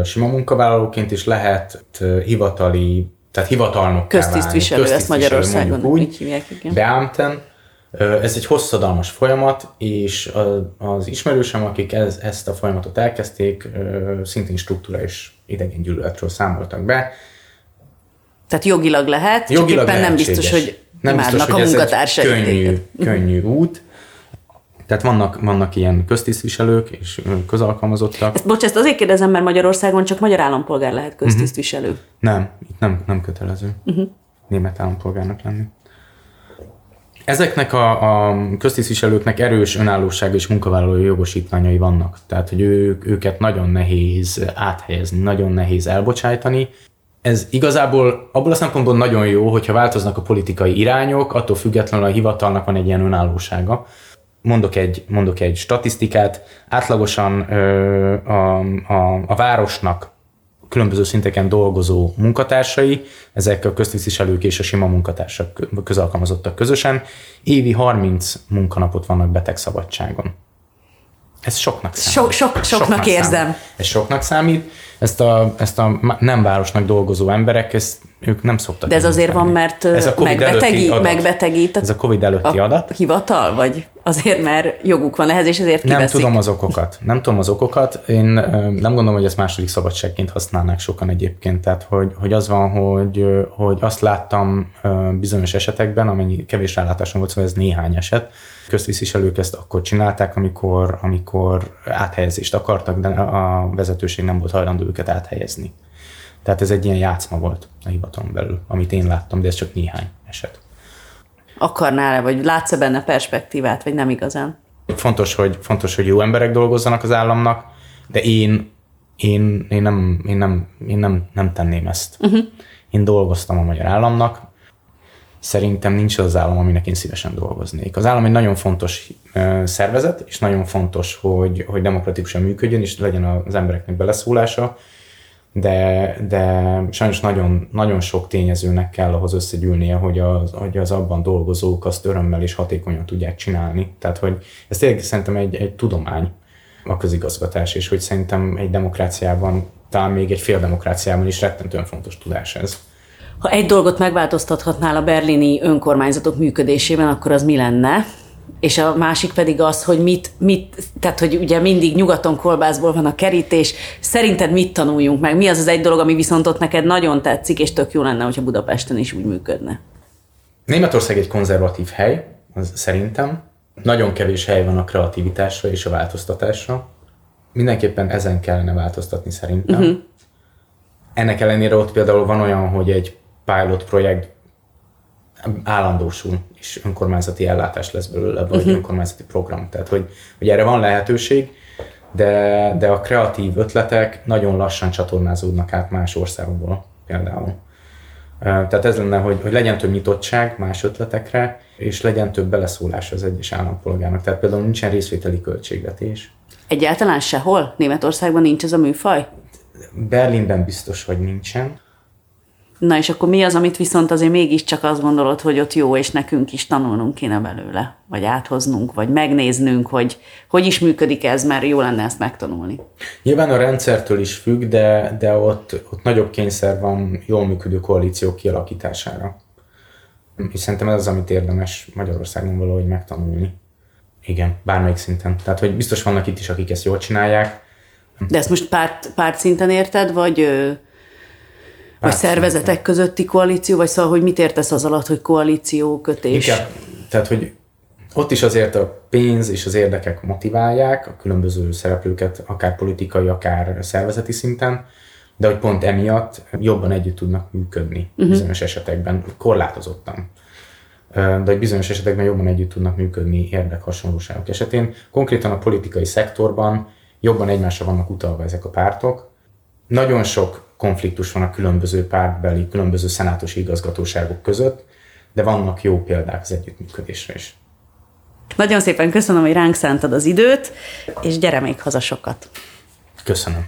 sima munkavállalóként is, lehet hivatali, tehát hivatalnok Köztisztviselő, válni, ezt Magyarországon úgy, úgy hívják, igen. Beamten, ez egy hosszadalmas folyamat, és az ismerősem, akik ez, ezt a folyamatot elkezdték, szintén struktúra és idegen gyűlöletről számoltak be. Tehát jogilag lehet, jogilag csak éppen nem biztos, hogy nem biztos, hogy a munkatársaik. Könnyű, könnyű út. Tehát vannak, vannak ilyen köztisztviselők és közalkalmazottak. Ezt, bocs, ezt azért kérdezem, mert Magyarországon csak magyar állampolgár lehet köztisztviselő. Uh-huh. Nem, itt nem, nem kötelező uh-huh. német állampolgárnak lenni. Ezeknek a, a köztisztviselőknek erős önállóság és munkavállalói jogosítványai vannak. Tehát, hogy ők, őket nagyon nehéz áthelyezni, nagyon nehéz elbocsájtani. Ez igazából abból a szempontból nagyon jó, hogyha változnak a politikai irányok, attól függetlenül a hivatalnak van egy ilyen önállósága. Mondok egy, mondok egy statisztikát, átlagosan ö, a, a, a városnak különböző szinteken dolgozó munkatársai, ezek a köztisztviselők és a sima munkatársak, közalkalmazottak közösen, évi 30 munkanapot vannak betegszabadságon. Ez soknak számít. So, sok, soknak, soknak érzem. Számít. Ez soknak számít. Ezt a, ezt a nem városnak dolgozó emberek, ezt ők nem szoktak. De ez azért van, mert ez a megbetegi, megbetegít ez a COVID előtti a adat. hivatal, vagy azért, mert joguk van ehhez, és ezért kiveszik? Nem tudom az okokat. Nem tudom az okokat. Én nem gondolom, hogy ezt második szabadságként használnák sokan egyébként. Tehát, hogy, hogy az van, hogy, hogy azt láttam bizonyos esetekben, amennyi kevés rálátásom volt, szóval ez néhány eset, közviszviselők ezt akkor csinálták, amikor, amikor áthelyezést akartak, de a vezetőség nem volt hajlandó őket áthelyezni. Tehát ez egy ilyen játszma volt a hivatalon belül, amit én láttam, de ez csak néhány eset. Akarnál-e, vagy látsz-e benne perspektívát, vagy nem igazán? Fontos hogy, fontos, hogy jó emberek dolgozzanak az államnak, de én Én, én, nem, én, nem, én nem, nem tenném ezt. Uh-huh. Én dolgoztam a magyar államnak, szerintem nincs az, állam, aminek én szívesen dolgoznék. Az állam egy nagyon fontos szervezet, és nagyon fontos, hogy, hogy demokratikusan működjön, és legyen az embereknek beleszólása, de, de sajnos nagyon, nagyon sok tényezőnek kell ahhoz összegyűlnie, hogy az, hogy az abban dolgozók azt örömmel és hatékonyan tudják csinálni. Tehát, hogy ez tényleg szerintem egy, egy tudomány a közigazgatás, és hogy szerintem egy demokráciában, talán még egy fél demokráciában is rettentően fontos tudás ez. Ha egy dolgot megváltoztathatnál a berlini önkormányzatok működésében, akkor az mi lenne? és a másik pedig az, hogy mit, mit, tehát hogy ugye mindig nyugaton kolbászból van a kerítés, szerinted mit tanuljunk meg? Mi az az egy dolog, ami viszont ott neked nagyon tetszik, és tök jó lenne, hogyha Budapesten is úgy működne? Németország egy konzervatív hely, az szerintem. Nagyon kevés hely van a kreativitásra és a változtatásra. Mindenképpen ezen kellene változtatni szerintem. Uh-huh. Ennek ellenére ott például van olyan, hogy egy pilot projekt állandósul, és önkormányzati ellátás lesz belőle, vagy uh-huh. önkormányzati program. Tehát, hogy, hogy erre van lehetőség, de, de a kreatív ötletek nagyon lassan csatornázódnak át más országokból például. Tehát ez lenne, hogy, hogy legyen több nyitottság más ötletekre, és legyen több beleszólás az egyes állampolgárnak. Tehát például nincsen részvételi költségvetés. Egyáltalán sehol? Németországban nincs ez a műfaj? Berlinben biztos, hogy nincsen. Na és akkor mi az, amit viszont azért mégiscsak azt gondolod, hogy ott jó, és nekünk is tanulnunk kéne belőle, vagy áthoznunk, vagy megnéznünk, hogy hogy is működik ez, mert jó lenne ezt megtanulni. Nyilván a rendszertől is függ, de, de ott, ott nagyobb kényszer van jól működő koalíciók kialakítására. És szerintem ez az, amit érdemes Magyarországon valahogy megtanulni. Igen, bármelyik szinten. Tehát, hogy biztos vannak itt is, akik ezt jól csinálják. De ezt most párt, párt szinten érted, vagy vagy szervezetek közötti koalíció, vagy szóval, hogy mit értesz az alatt, hogy koalíció kötés? Igen, tehát, hogy ott is azért a pénz és az érdekek motiválják a különböző szereplőket, akár politikai, akár szervezeti szinten, de hogy pont emiatt jobban együtt tudnak működni uh-huh. bizonyos esetekben, korlátozottan. De hogy bizonyos esetekben jobban együtt tudnak működni érdekhasonlóságok esetén. Konkrétan a politikai szektorban jobban egymásra vannak utalva ezek a pártok. Nagyon sok konfliktus van a különböző pártbeli, különböző szenátusi igazgatóságok között, de vannak jó példák az együttműködésre is. Nagyon szépen köszönöm, hogy ránk szántad az időt, és gyere még haza sokat. Köszönöm.